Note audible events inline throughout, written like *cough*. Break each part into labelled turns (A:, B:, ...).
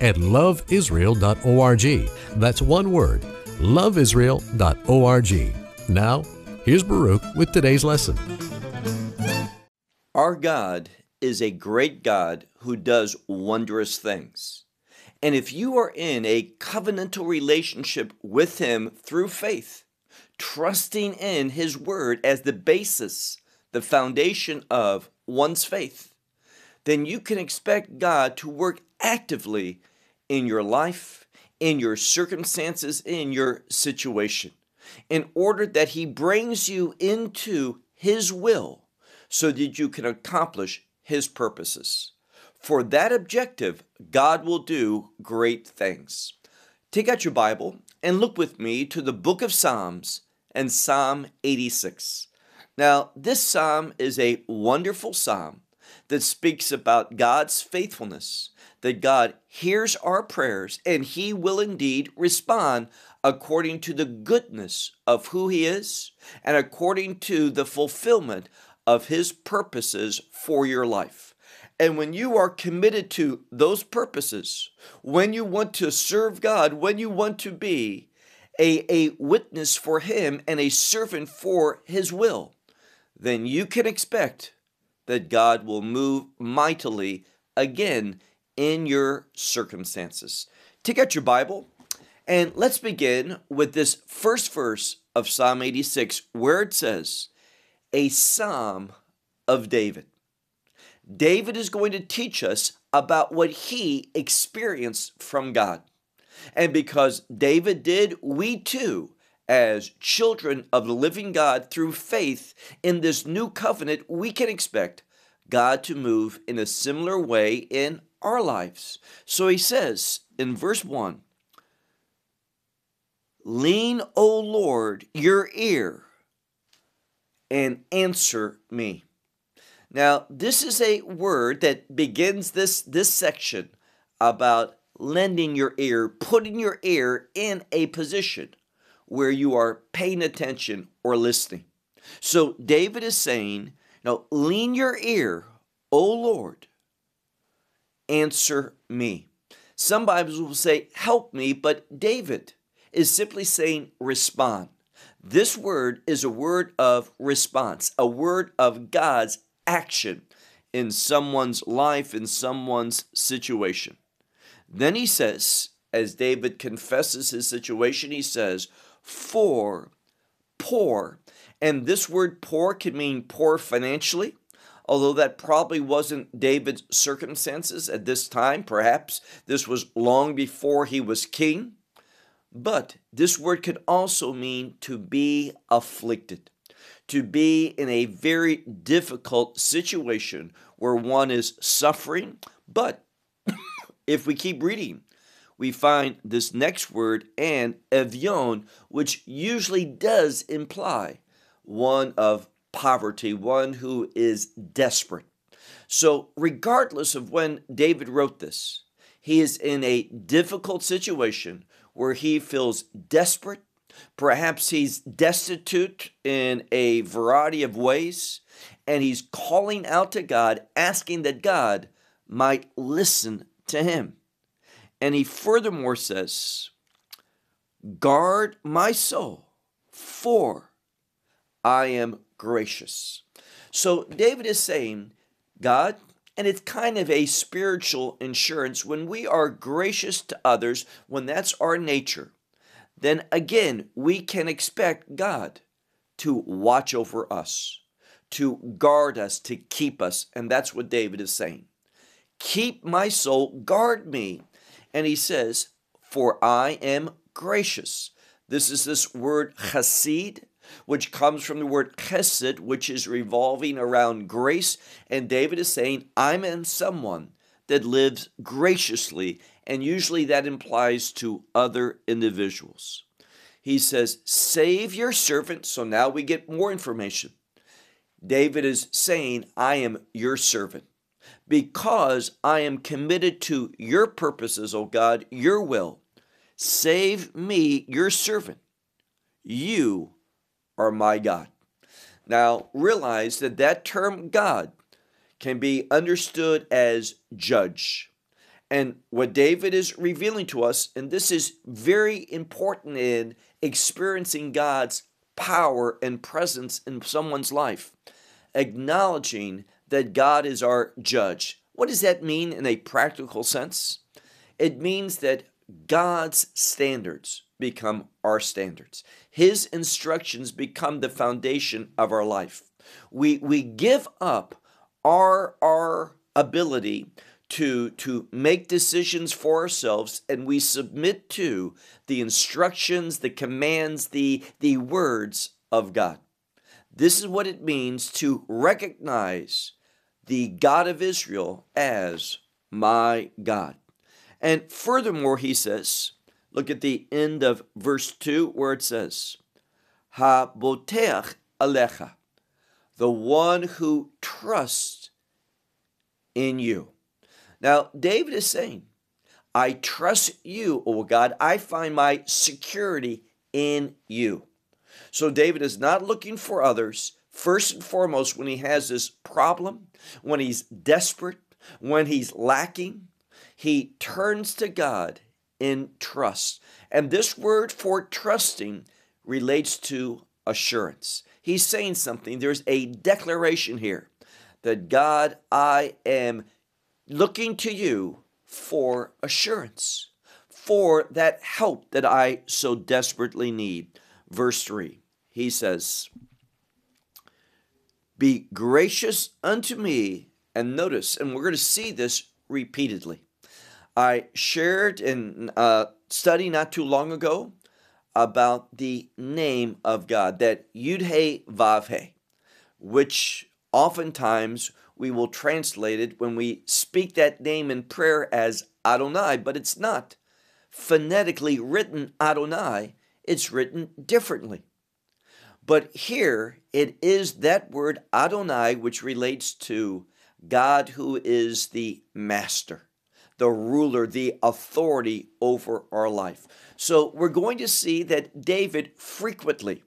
A: at loveisrael.org. That's one word, loveisrael.org. Now, here's Baruch with today's lesson.
B: Our God is a great God who does wondrous things. And if you are in a covenantal relationship with Him through faith, trusting in His Word as the basis, the foundation of one's faith, then you can expect God to work actively in your life, in your circumstances, in your situation, in order that He brings you into His will so that you can accomplish His purposes. For that objective, God will do great things. Take out your Bible and look with me to the book of Psalms and Psalm 86. Now, this psalm is a wonderful psalm that speaks about God's faithfulness that God hears our prayers and He will indeed respond according to the goodness of who He is and according to the fulfillment of His purposes for your life. And when you are committed to those purposes, when you want to serve God, when you want to be a, a witness for Him and a servant for His will, then you can expect that God will move mightily again in your circumstances. Take out your Bible and let's begin with this first verse of Psalm 86, where it says, A Psalm of David. David is going to teach us about what he experienced from God. And because David did, we too, as children of the living God through faith in this new covenant, we can expect God to move in a similar way in our lives. So he says in verse 1 Lean, O Lord, your ear and answer me. Now, this is a word that begins this, this section about lending your ear, putting your ear in a position where you are paying attention or listening. So David is saying, now lean your ear, O Lord, answer me. Some Bibles will say, help me, but David is simply saying, respond. This word is a word of response, a word of God's action in someone's life, in someone's situation. Then he says, as David confesses his situation, he says, for poor. And this word poor can mean poor financially, although that probably wasn't David's circumstances at this time. Perhaps this was long before he was king. But this word could also mean to be afflicted, to be in a very difficult situation where one is suffering. But *coughs* if we keep reading, we find this next word and evion, which usually does imply one of poverty, one who is desperate. So, regardless of when David wrote this, he is in a difficult situation where he feels desperate. Perhaps he's destitute in a variety of ways, and he's calling out to God, asking that God might listen to him. And he furthermore says, Guard my soul, for I am gracious. So David is saying, God, and it's kind of a spiritual insurance when we are gracious to others, when that's our nature, then again, we can expect God to watch over us, to guard us, to keep us. And that's what David is saying. Keep my soul, guard me. And he says, For I am gracious. This is this word chassid, which comes from the word chesed, which is revolving around grace. And David is saying, I'm in someone that lives graciously, and usually that implies to other individuals. He says, Save your servant. So now we get more information. David is saying, I am your servant because I am committed to your purposes, O God, your will. Save me, your servant. You are my God. Now, realize that that term God can be understood as judge. And what David is revealing to us, and this is very important in experiencing God's power and presence in someone's life, acknowledging that God is our judge. What does that mean in a practical sense? It means that God's standards become our standards. His instructions become the foundation of our life. We, we give up our, our ability to, to make decisions for ourselves and we submit to the instructions, the commands, the, the words of God. This is what it means to recognize the God of Israel as my God. And furthermore, he says, look at the end of verse 2 where it says, Ha boteach alecha, the one who trusts in you. Now, David is saying, I trust you, O God. I find my security in you. So David is not looking for others. First and foremost, when he has this problem, when he's desperate, when he's lacking, he turns to God in trust. And this word for trusting relates to assurance. He's saying something. There's a declaration here that God, I am looking to you for assurance, for that help that I so desperately need. Verse 3, he says, Be gracious unto me. And notice, and we're going to see this repeatedly. I shared in a study not too long ago about the name of God, that Yud He Vav He, which oftentimes we will translate it when we speak that name in prayer as Adonai, but it's not phonetically written Adonai, it's written differently. But here it is that word Adonai, which relates to God who is the master, the ruler, the authority over our life. So we're going to see that David frequently,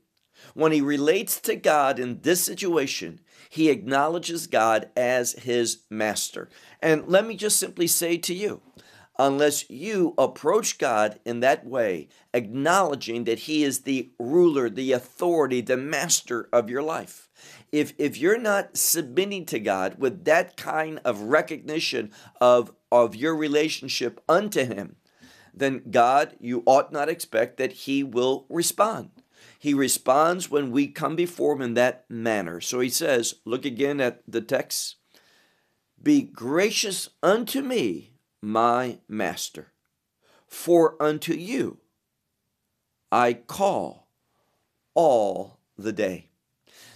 B: when he relates to God in this situation, he acknowledges God as his master. And let me just simply say to you, unless you approach God in that way, acknowledging that He is the ruler, the authority, the master of your life. If, if you're not submitting to God with that kind of recognition of, of your relationship unto Him, then God, you ought not expect that He will respond. He responds when we come before him in that manner. So he says, look again at the text Be gracious unto me, my master, for unto you I call all the day.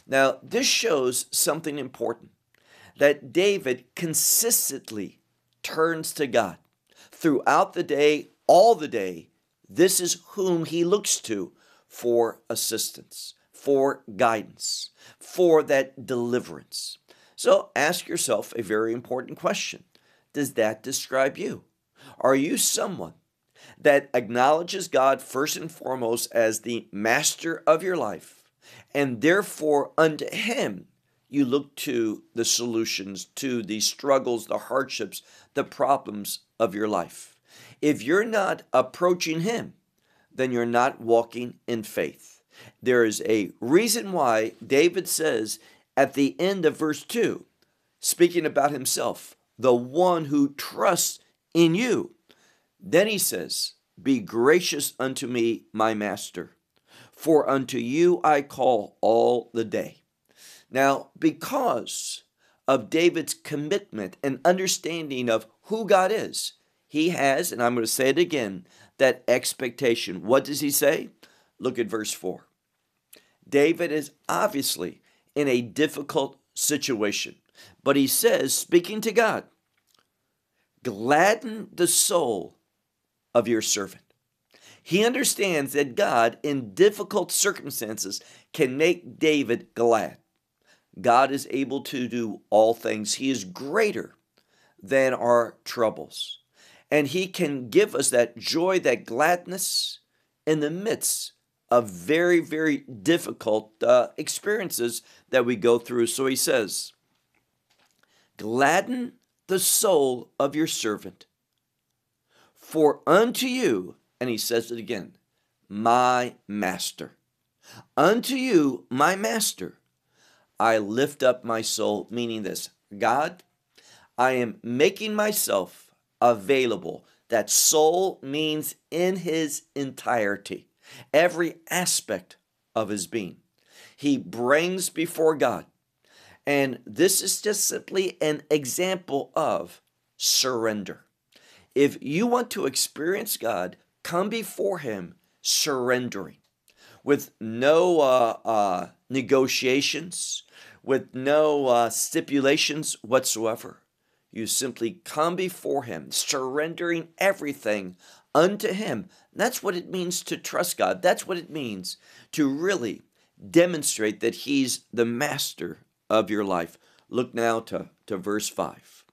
B: Now, this shows something important that David consistently turns to God throughout the day, all the day. This is whom he looks to for assistance, for guidance, for that deliverance. So ask yourself a very important question Does that describe you? Are you someone that acknowledges God first and foremost as the master of your life, and therefore unto Him you look to the solutions to the struggles, the hardships, the problems of your life? If you're not approaching Him, then you're not walking in faith. There is a reason why David says at the end of verse 2, speaking about himself, the one who trusts in you. Then he says, Be gracious unto me, my master, for unto you I call all the day. Now, because of David's commitment and understanding of who God is, he has, and I'm going to say it again, that expectation. What does he say? Look at verse 4. David is obviously in a difficult situation, but he says, speaking to God, gladden the soul of your servant. He understands that God, in difficult circumstances, can make David glad. God is able to do all things. He is greater than our troubles. And He can give us that joy, that gladness in the midst of very, very difficult uh, experiences that we go through. So He says, Gladden the soul of your servant, for unto you and he says it again My master. Unto you, my master, I lift up my soul, meaning this God, I am making myself available. That soul means in his entirety, every aspect of his being. He brings before God. And this is just simply an example of surrender. If you want to experience God, come before Him surrendering with no uh, uh, negotiations, with no uh, stipulations whatsoever. You simply come before Him, surrendering everything unto Him. That's what it means to trust God. That's what it means to really demonstrate that He's the master of your life. Look now to, to verse 5.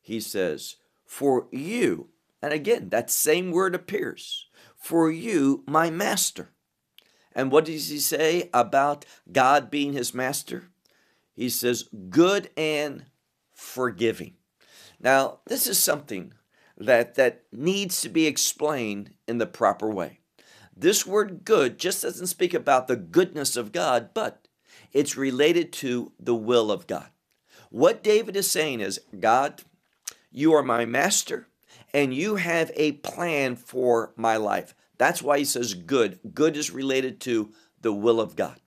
B: He says, For you, and again, that same word appears. For you, my master. And what does he say about God being his master? He says, good and forgiving. Now, this is something that, that needs to be explained in the proper way. This word good just doesn't speak about the goodness of God, but it's related to the will of God. What David is saying is, God, you are my master and you have a plan for my life. That's why he says good. Good is related to the will of God.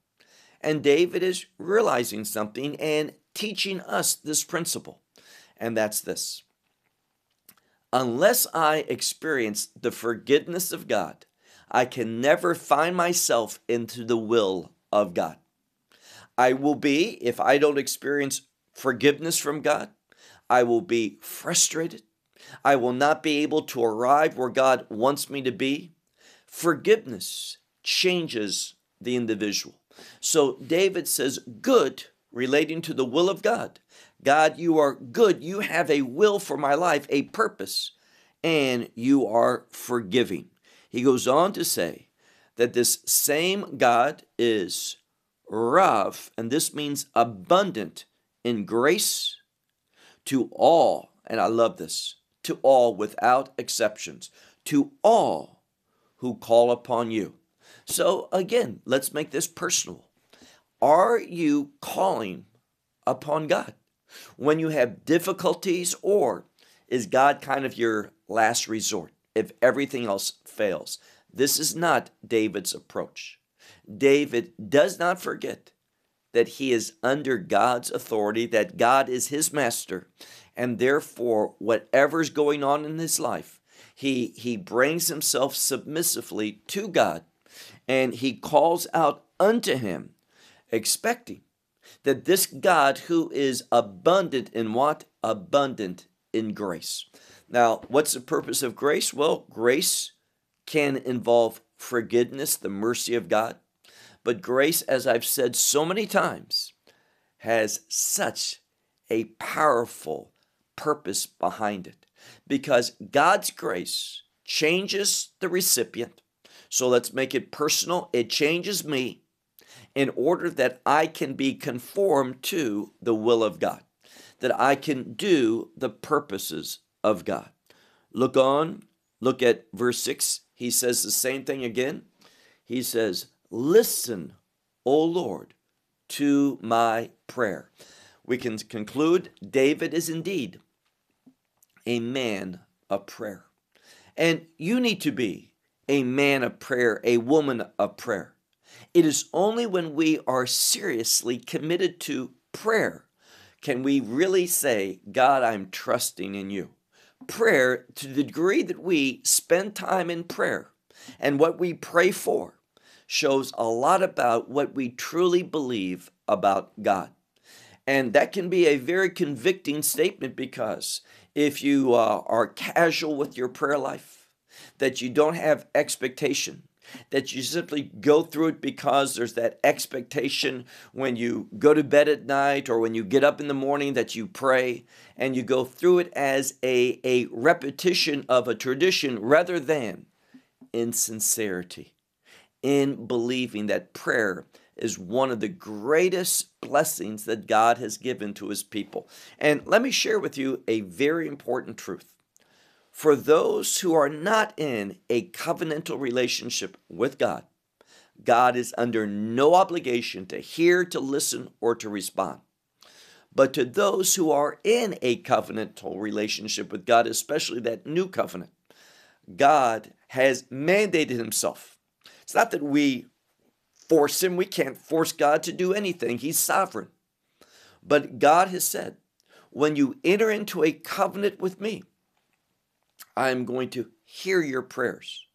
B: And David is realizing something and teaching us this principle, and that's this. Unless I experience the forgiveness of God, I can never find myself into the will of God. I will be, if I don't experience forgiveness from God, I will be frustrated. I will not be able to arrive where God wants me to be. Forgiveness changes the individual. So David says, Good, relating to the will of God. God, you are good. You have a will for my life, a purpose, and you are forgiving. He goes on to say that this same God is Rav, and this means abundant in grace to all. And I love this to all without exceptions, to all who call upon you. So, again, let's make this personal. Are you calling upon God when you have difficulties, or is God kind of your last resort if everything else fails? This is not David's approach. David does not forget that he is under God's authority, that God is his master, and therefore whatever's going on in his life he he brings himself submissively to God and he calls out unto him expecting that this God who is abundant in what? Abundant in grace. Now what's the purpose of grace? Well grace can involve forgiveness the mercy of God but grace as I've said so many times has such a powerful purpose behind it because God's grace changes the recipient. So let's make it personal. It changes me in order that I can be conformed to the will of God, that I can do the purposes of God. Look on, look at verse 6. He says the same thing again. He says, Listen, O Lord, to my prayer we can conclude David is indeed a man of prayer. And you need to be a man of prayer, a woman of prayer. It is only when we are seriously committed to prayer can we really say, God, I'm trusting in you. Prayer, to the degree that we spend time in prayer and what we pray for, shows a lot about what we truly believe about God. And that can be a very convicting statement because if you uh, are casual with your prayer life, that you don't have expectation, that you simply go through it because there's that expectation when you go to bed at night or when you get up in the morning that you pray and you go through it as a, a repetition of a tradition rather than in sincerity, in believing that prayer is one of the greatest blessings that God has given to his people. And let me share with you a very important truth for those who are not in a covenantal relationship with God, God is under no obligation to hear, to listen, or to respond. But to those who are in a covenantal relationship with God, especially that new covenant, God has mandated Himself. It's not that we force Him, we can't force God to do anything, He's sovereign. But God has said, when you enter into a covenant with me, I'm going to hear your prayers.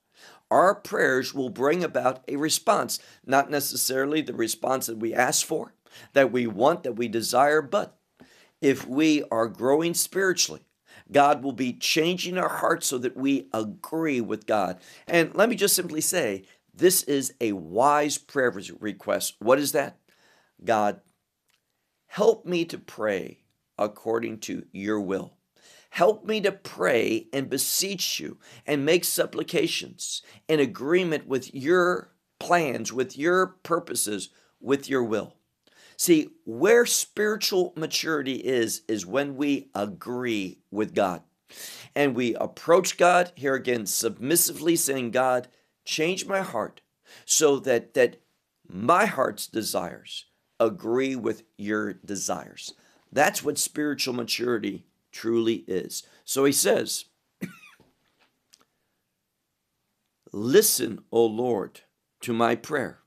B: Our prayers will bring about a response, not necessarily the response that we ask for, that we want, that we desire, but if we are growing spiritually, God will be changing our hearts so that we agree with God. And let me just simply say, this is a wise prayer request. What is that? God, help me to pray according to your will. Help me to pray and beseech you and make supplications in agreement with your plans, with your purposes, with your will. See, where spiritual maturity is, is when we agree with God. And we approach God, here again, submissively saying, God, change my heart so that, that my heart's desires agree with your desires. That's what spiritual maturity truly is. So he says, Listen, O Lord, to my prayer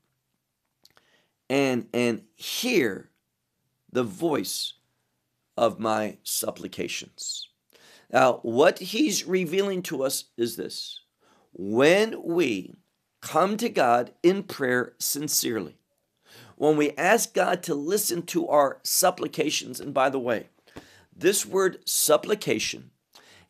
B: and, and hear the voice of my supplications. Now, what he's revealing to us is this when we come to God in prayer sincerely, when we ask God to listen to our supplications, and by the way, this word supplication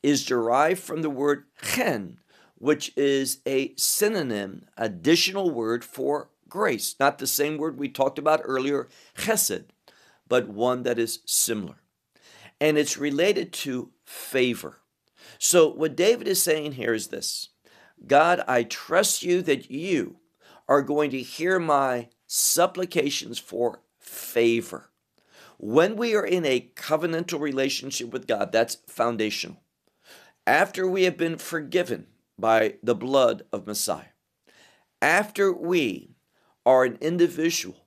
B: is derived from the word chen, which is a synonym, additional word for grace. Not the same word we talked about earlier, chesed, but one that is similar. And it's related to favor. So, what David is saying here is this God, I trust you that you are going to hear my supplications for favor. When we are in a covenantal relationship with God, that's foundational. After we have been forgiven by the blood of Messiah, after we are an individual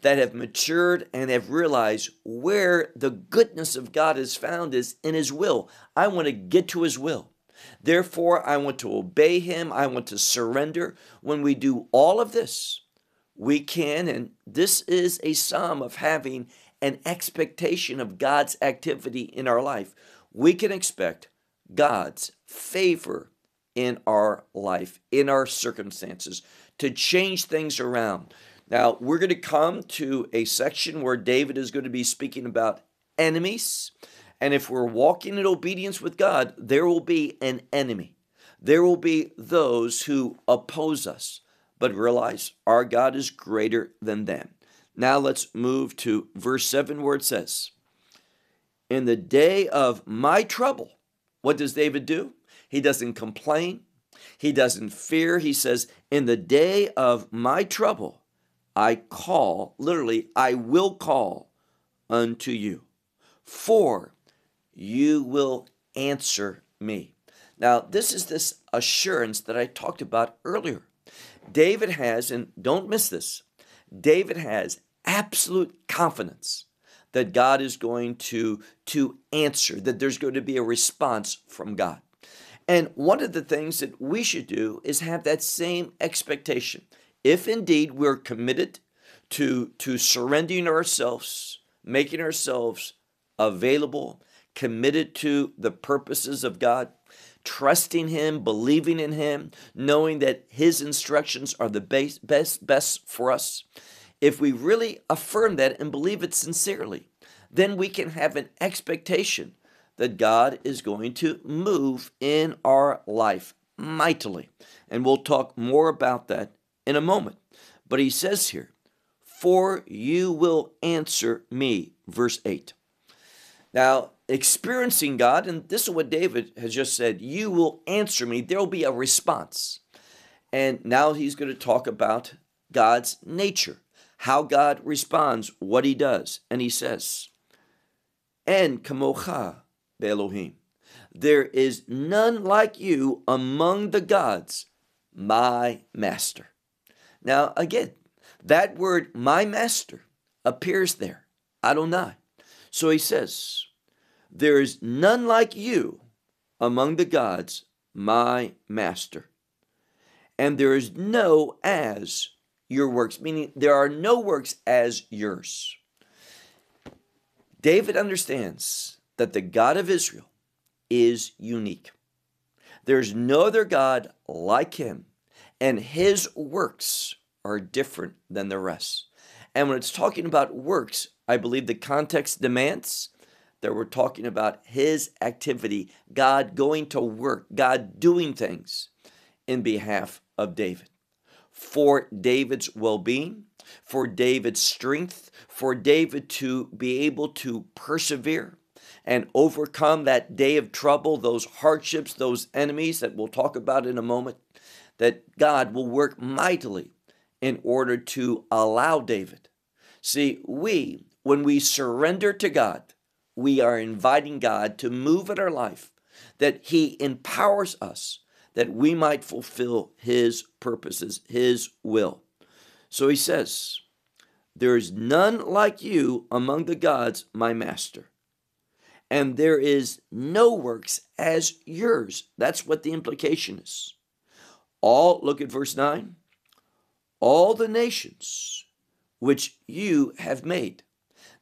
B: that have matured and have realized where the goodness of God is found is in His will. I want to get to His will. Therefore, I want to obey Him. I want to surrender. When we do all of this, we can, and this is a sum of having an expectation of God's activity in our life, we can expect God's favor in our life, in our circumstances, to change things around. Now, we're going to come to a section where David is going to be speaking about enemies. And if we're walking in obedience with God, there will be an enemy. There will be those who oppose us. But realize our God is greater than them. Now let's move to verse 7 where it says, In the day of my trouble, what does David do? He doesn't complain. He doesn't fear. He says, In the day of my trouble, I call, literally, I will call unto you, for you will answer me. Now, this is this assurance that I talked about earlier. David has, and don't miss this, David has absolute confidence that God is going to, to answer, that there's going to be a response from God. And one of the things that we should do is have that same expectation. If indeed we're committed to, to surrendering ourselves, making ourselves available, committed to the purposes of God, trusting Him, believing in Him, knowing that His instructions are the best, best, best for us, if we really affirm that and believe it sincerely, then we can have an expectation that God is going to move in our life mightily. And we'll talk more about that in a moment. But he says here, For you will answer me, verse 8. Now, experiencing God, and this is what David has just said, you will answer me. There will be a response. And now he's going to talk about God's nature, how God responds, what he does. And he says, And kamocha be'Elohim. There is none like you among the gods, my master. Now, again, that word, my master, appears there, Adonai. So he says, There is none like you among the gods, my master. And there is no as your works, meaning there are no works as yours. David understands that the God of Israel is unique. There's no other God like him, and his works are different than the rest. And when it's talking about works, I believe the context demands that we're talking about his activity, God going to work, God doing things in behalf of David. For David's well being, for David's strength, for David to be able to persevere and overcome that day of trouble, those hardships, those enemies that we'll talk about in a moment, that God will work mightily in order to allow David. See, we, when we surrender to God, we are inviting God to move in our life, that He empowers us that we might fulfill His purposes, His will. So He says, There is none like you among the gods, my master. And there is no works as yours. That's what the implication is. All, look at verse 9 all the nations which you have made.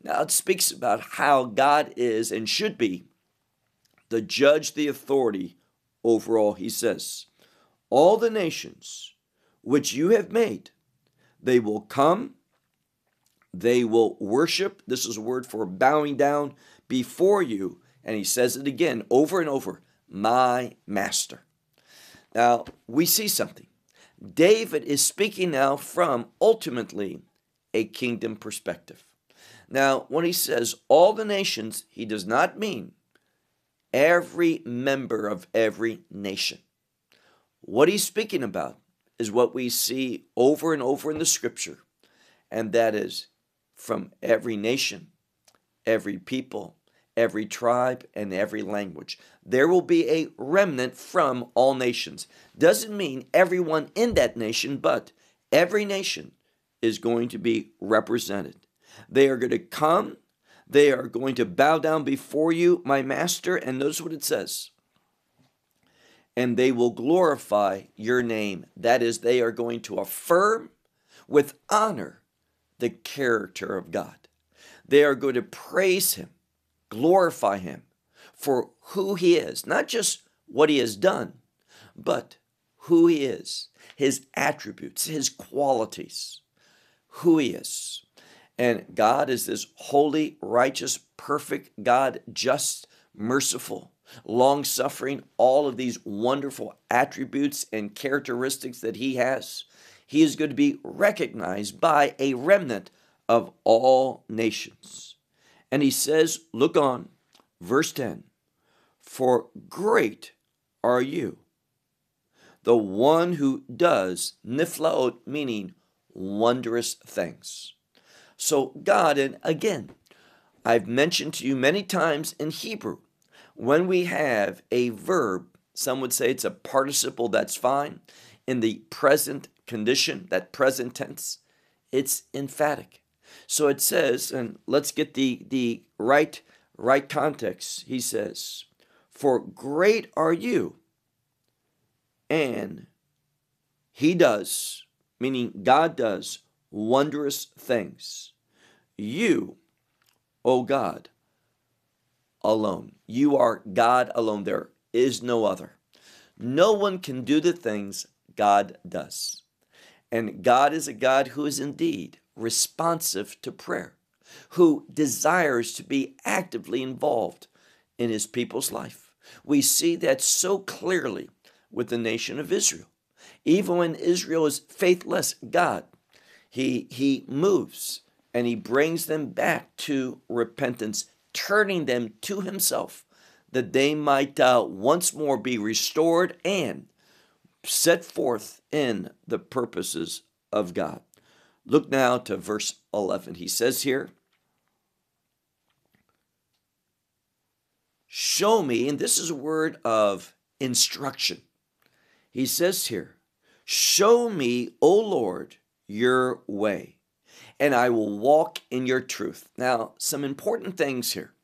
B: Now it speaks about how God is and should be the judge, the authority over all. He says, All the nations which you have made, they will come, they will worship. This is a word for bowing down before you. And he says it again over and over my master. Now, we see something. David is speaking now from ultimately a kingdom perspective. Now, when he says all the nations, he does not mean every member of every nation. What he's speaking about is what we see over and over in the scripture, and that is from every nation, every people, every tribe, and every language. There will be a remnant from all nations. Doesn't mean everyone in that nation, but every nation is going to be represented. They are going to come, they are going to bow down before you, my master, and notice what it says. And they will glorify your name. That is, they are going to affirm with honor the character of God. They are going to praise him glorify Him for who He is, not just what He has done, but who He is, His attributes, His qualities, who He is. And God is this holy, righteous, perfect God, just, merciful, long suffering, all of these wonderful attributes and characteristics that He has. He is going to be recognized by a remnant of all nations. And he says, look on, verse 10 For great are you, the one who does niflaot, meaning wondrous things. So, God, and again, I've mentioned to you many times in Hebrew, when we have a verb, some would say it's a participle, that's fine. In the present condition, that present tense, it's emphatic. So it says, and let's get the, the right, right context. He says, For great are you, and he does, meaning God does, wondrous things. You, O God, alone. You are God alone. There is no other. No one can do the things God does. And God is a God who is indeed responsive to prayer. who desires to be actively involved in his people's life. We see that so clearly with the nation of Israel. Even when Israel is faithless, God, he, he moves and he brings them back to repentance, turning them to himself, that they might uh, once more be restored and set forth in the purposes of God. Look now to verse 11. He says here, Show me, and this is a word of instruction. He says here, Show me, O Lord, your way, and I will walk in your truth. Now, some important things here.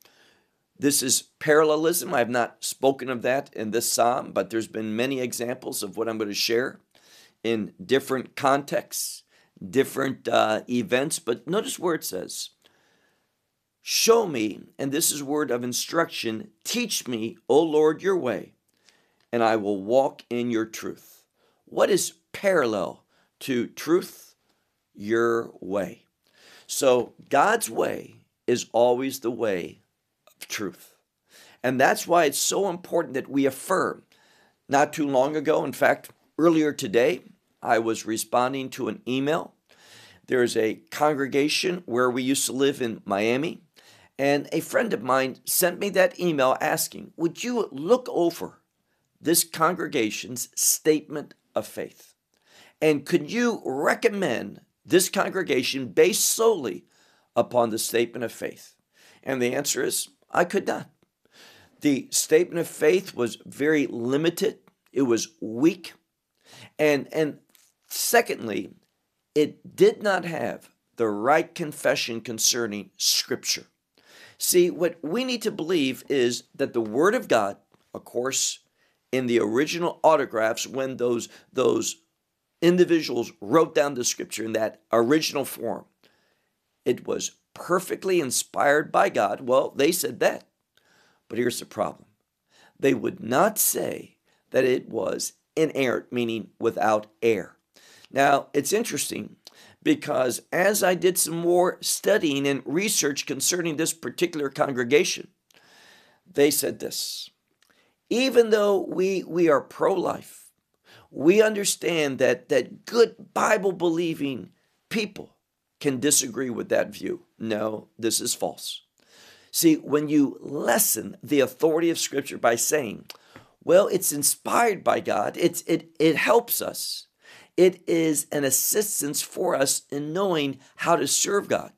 B: This is parallelism. I have not spoken of that in this psalm, but there's been many examples of what I'm going to share in different contexts, different uh, events. But notice where it says, Show me, and this is word of instruction, teach me, O Lord, your way, and I will walk in your truth. What is parallel to truth? Your way. So God's way is always the way of truth. And that's why it's so important that we affirm. Not too long ago, in fact, earlier today, I was responding to an email. There's a congregation where we used to live in Miami, and a friend of mine sent me that email asking, Would you look over this congregation's statement of faith? And could you recommend this congregation based solely upon the statement of faith? And the answer is I could not. The statement of faith was very limited, it was weak. And, and secondly, it did not have the right confession concerning Scripture. See, what we need to believe is that the Word of God, of course, in the original autographs, when those, those individuals wrote down the Scripture in that original form, it was perfectly inspired by God? Well, they said that. But here's the problem they would not say that it was inerrant, meaning without error. Now, it's interesting because as I did some more studying and research concerning this particular congregation, they said this even though we, we are pro life, we understand that, that good Bible believing people can disagree with that view. No, this is false. See, when you lessen the authority of Scripture by saying, well, it's inspired by God, it's, it, it helps us, it is an assistance for us in knowing how to serve God.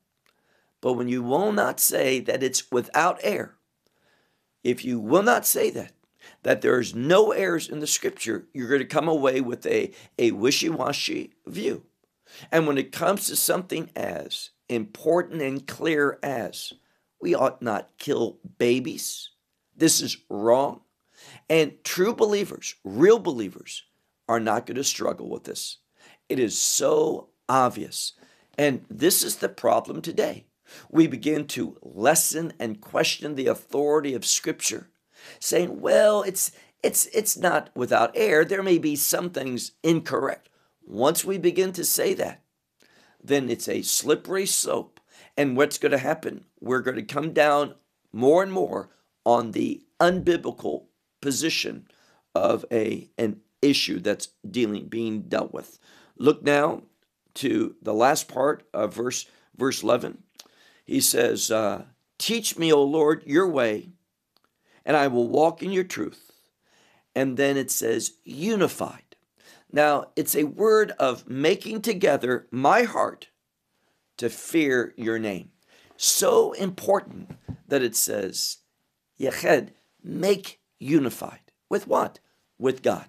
B: But when you will not say that it's without error, if you will not say that, that there's no errors in the scripture, you're going to come away with a, a wishy washy view. And when it comes to something as important and clear as we ought not kill babies, this is wrong. And true believers, real believers, are not going to struggle with this. It is so obvious. And this is the problem today. We begin to lessen and question the authority of Scripture, saying, well, it's it's it's not without error. There may be some things incorrect. Once we begin to say that, then it's a slippery slope. And what's going to happen? We're going to come down more and more on the unbiblical position of a an issue that's dealing being dealt with. Look now to the last part of verse verse 11. He says, uh, "Teach me, O Lord, your way, and I will walk in your truth." And then it says, "Unified." Now, it's a word of making together my heart to fear your name. So important that it says, Yeched, make unified. With what? With God.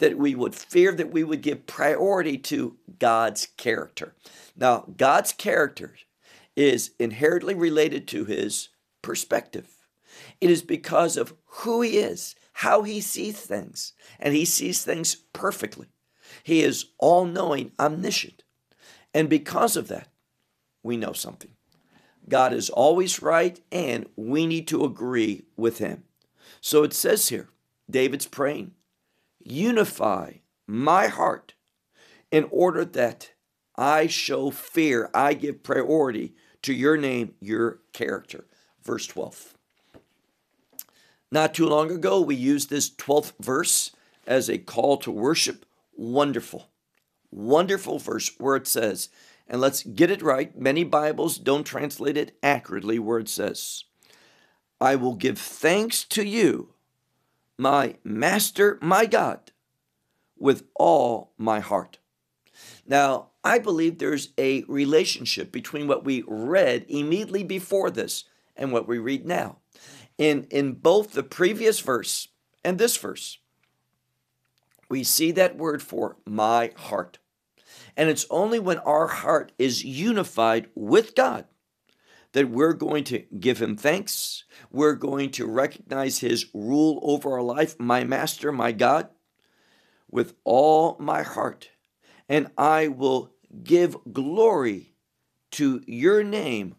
B: That we would fear, that we would give priority to God's character. Now, God's character is inherently related to his perspective. It is because of who he is how he sees things, and he sees things perfectly. He is all knowing, omniscient. And because of that, we know something. God is always right, and we need to agree with him. So it says here David's praying, unify my heart in order that I show fear, I give priority to your name, your character. Verse 12. Not too long ago, we used this 12th verse as a call to worship. Wonderful, wonderful verse where it says, and let's get it right. Many Bibles don't translate it accurately where it says, I will give thanks to you, my Master, my God, with all my heart. Now, I believe there's a relationship between what we read immediately before this and what we read now. In, in both the previous verse and this verse, we see that word for my heart. And it's only when our heart is unified with God that we're going to give Him thanks. We're going to recognize His rule over our life, my Master, my God, with all my heart. And I will give glory to your name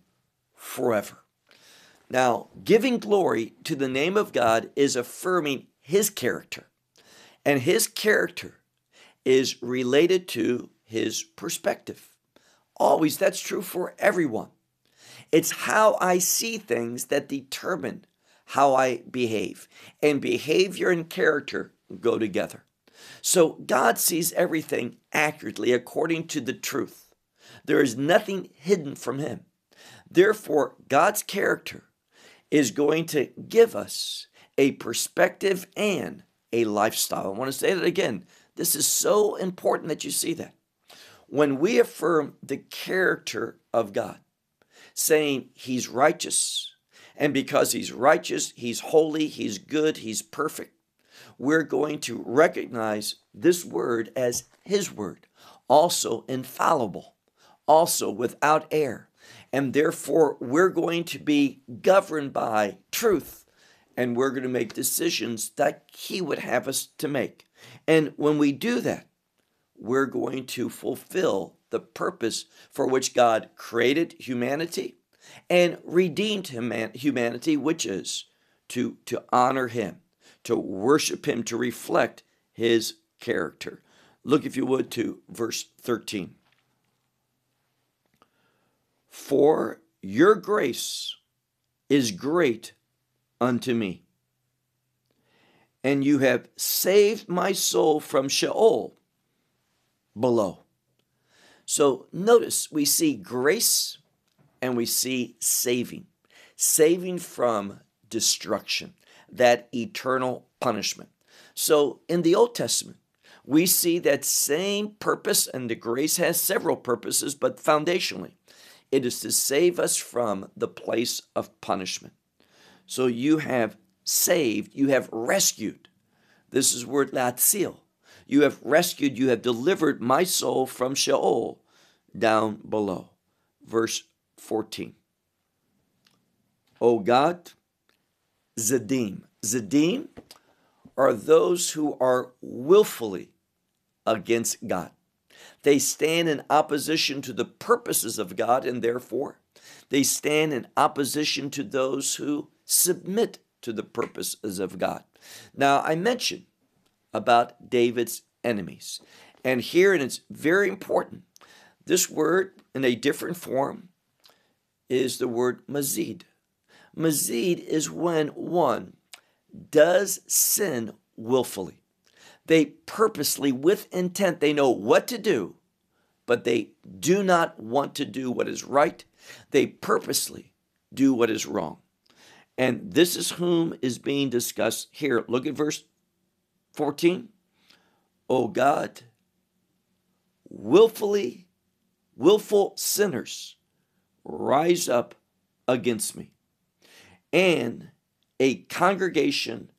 B: forever. Now, giving glory to the name of God is affirming His character. And His character is related to His perspective. Always, that's true for everyone. It's how I see things that determine how I behave. And behavior and character go together. So God sees everything accurately according to the truth. There is nothing hidden from Him. Therefore, God's character is going to give us a perspective and a lifestyle. I want to say that again. This is so important that you see that. When we affirm the character of God, saying He's righteous, and because He's righteous, He's holy, He's good, He's perfect, we're going to recognize this word as His word, also infallible, also without error. And therefore, we're going to be governed by truth and we're going to make decisions that He would have us to make. And when we do that, we're going to fulfill the purpose for which God created humanity and redeemed humanity, which is to, to honor Him to worship him, to reflect his character. Look, if you would, to verse 13. For your grace is great unto me, and you have saved my soul from Sheol below. So notice we see grace and we see saving, saving from destruction that eternal punishment. So in the Old Testament, we see that same purpose, and the grace has several purposes, but foundationally, it is to save us from the place of punishment. So you have saved, you have rescued. This is word latzil. You have rescued, you have delivered my soul from Sheol down below. Verse 14. O God, Zadim. Zadim are those who are willfully against God. They stand in opposition to the purposes of God, and therefore they stand in opposition to those who submit to the purposes of God. Now, I mentioned about David's enemies, and here, and it's very important, this word in a different form is the word mazid. Mazid is when one does sin willfully. They purposely, with intent, they know what to do, but they do not want to do what is right. They purposely do what is wrong. And this is whom is being discussed here. Look at verse 14. O God, willfully, willful sinners rise up against me and a congregation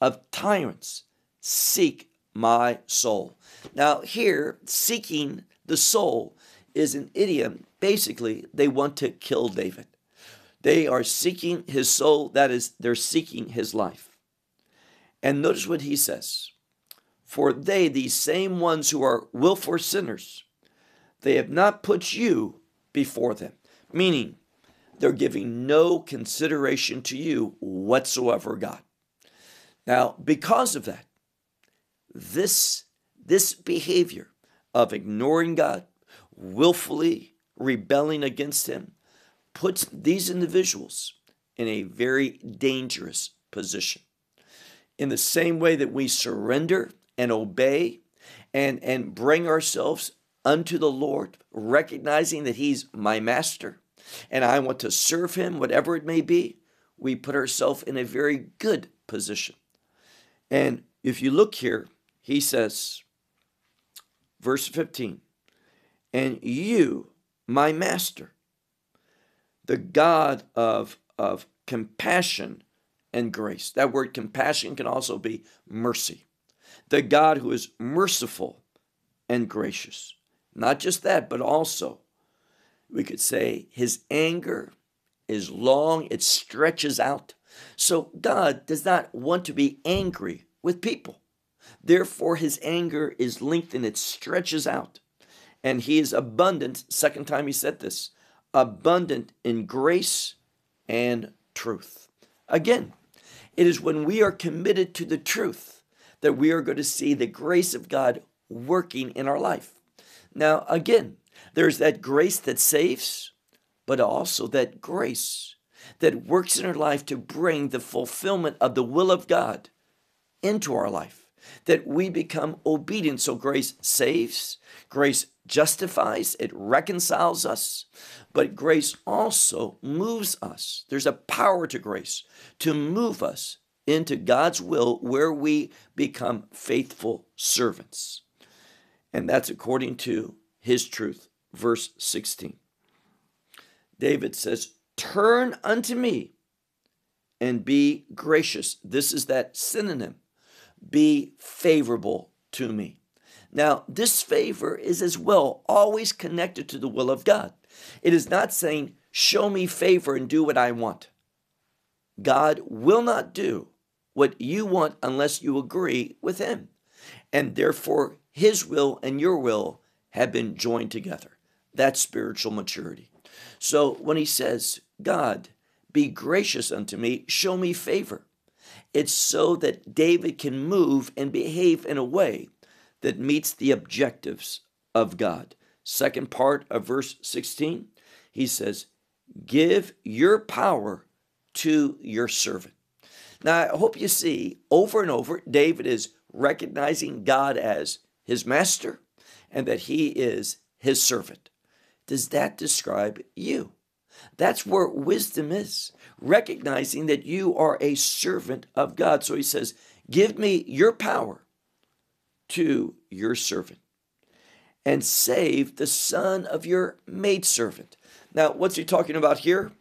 B: of tyrants seek my soul. Now, here, seeking the soul is an idiom. Basically, they want to kill David. They are seeking his soul, that is, they're seeking his life. And notice what he says For they, these same ones who are willful sinners, they have not put you before them. Meaning, they're giving no consideration to you whatsoever, God. Now, because of that, this, this behavior of ignoring God, willfully rebelling against Him, puts these individuals in a very dangerous position. In the same way that we surrender and obey and, and bring ourselves unto the Lord, recognizing that He's my master and I want to serve Him, whatever it may be, we put ourselves in a very good position. And if you look here, He says, verse 15, and you, my master, the God of, of compassion and grace. That word compassion can also be mercy. The God who is merciful and gracious. Not just that, but also, we could say, his anger is long, it stretches out. So God does not want to be angry with people. Therefore, his anger is lengthened, it stretches out. And he is abundant, second time he said this, abundant in grace and truth. Again, it is when we are committed to the truth that we are going to see the grace of God working in our life. Now, again, there's that grace that saves, but also that grace that works in our life to bring the fulfillment of the will of God into our life, that we become obedient. So grace saves, grace justifies, it reconciles us, but grace also moves us. There's a power to grace to move us into God's will where we become faithful servants. And that's according to his truth. Verse 16. David says, Turn unto me and be gracious. This is that synonym. Be favorable to me. Now, this favor is as well always connected to the will of God. It is not saying, show me favor and do what I want. God will not do what you want unless you agree with Him. And therefore, His will and your will have been joined together. That's spiritual maturity. So when He says, God, be gracious unto me, show me favor, it's so that David can move and behave in a way that meets the objectives of God. Second part of verse 16, he says, Give your power to your servant. Now, I hope you see over and over, David is recognizing God as his master and that he is his servant. Does that describe you? That's where wisdom is, recognizing that you are a servant of God. So he says, Give me your power to your servant and save the son of your maidservant. Now, what's he talking about here?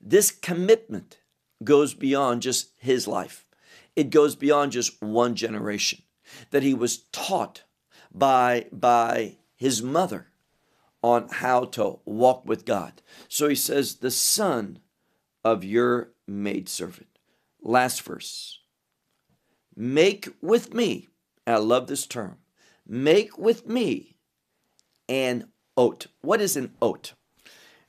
B: This commitment goes beyond just his life, it goes beyond just one generation. That he was taught by, by his mother on how to walk with God. So he says, The son of your maidservant. Last verse. Make with me, I love this term, make with me an ot. What is an ot?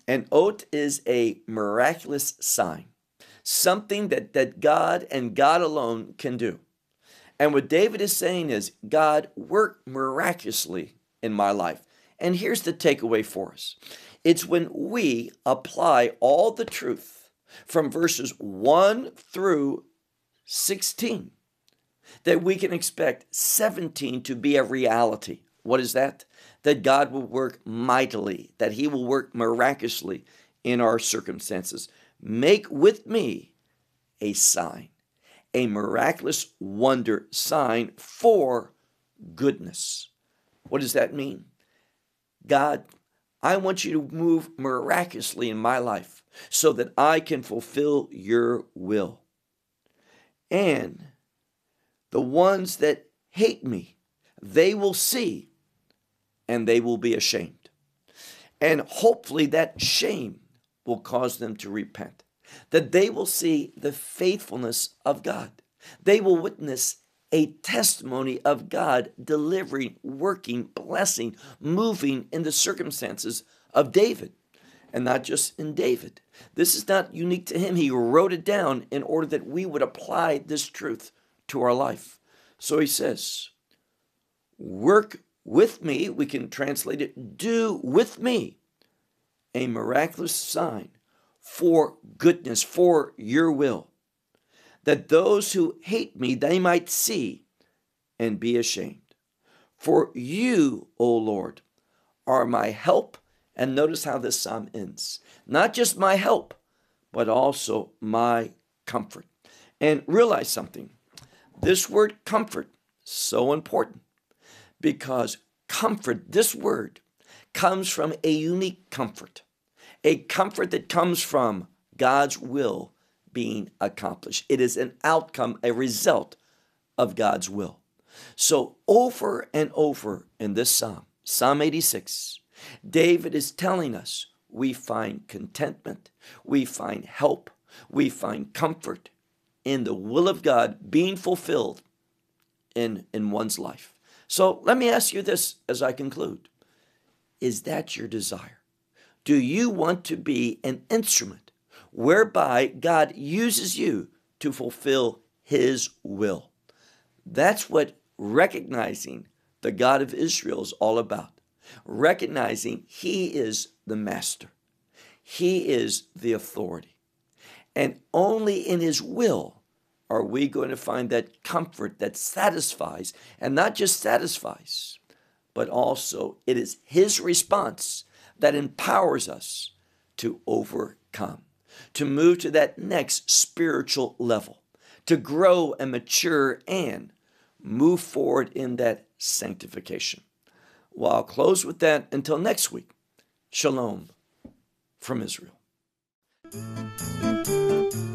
B: An ot is a miraculous sign, something that, that God and God alone can do. And what David is saying is, God, work miraculously in my life. And here's the takeaway for us it's when we apply all the truth from verses 1 through 16 that we can expect 17 to be a reality. What is that? That God will work mightily, that He will work miraculously in our circumstances. Make with me a sign, a miraculous wonder sign for goodness. What does that mean? God, I want you to move miraculously in my life so that I can fulfill your will. And the ones that hate me, they will see and they will be ashamed. And hopefully that shame will cause them to repent, that they will see the faithfulness of God. They will witness a testimony of God delivering, working, blessing, moving in the circumstances of David. And not just in David. This is not unique to him. He wrote it down in order that we would apply this truth to our life. So he says, Work with me. We can translate it, do with me a miraculous sign for goodness, for your will, that those who hate me, they might see and be ashamed. For you, O Lord, are my help. And notice how this psalm ends. Not just my help, but also my comfort. And realize something. This word comfort, so important because comfort, this word, comes from a unique comfort, a comfort that comes from God's will being accomplished. It is an outcome, a result of God's will. So, over and over in this psalm, Psalm 86, David is telling us we find contentment, we find help, we find comfort in the will of God being fulfilled in, in one's life. So let me ask you this as I conclude Is that your desire? Do you want to be an instrument whereby God uses you to fulfill His will? That's what recognizing the God of Israel is all about. Recognizing He is the master, He is the authority. And only in His will are we going to find that comfort that satisfies, and not just satisfies, but also it is His response that empowers us to overcome, to move to that next spiritual level, to grow and mature and move forward in that sanctification. Well, I'll close with that until next week. Shalom from Israel.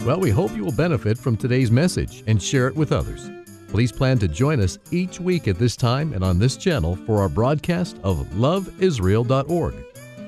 A: Well, we hope you will benefit from today's message and share it with others. Please plan to join us each week at this time and on this channel for our broadcast of loveisrael.org.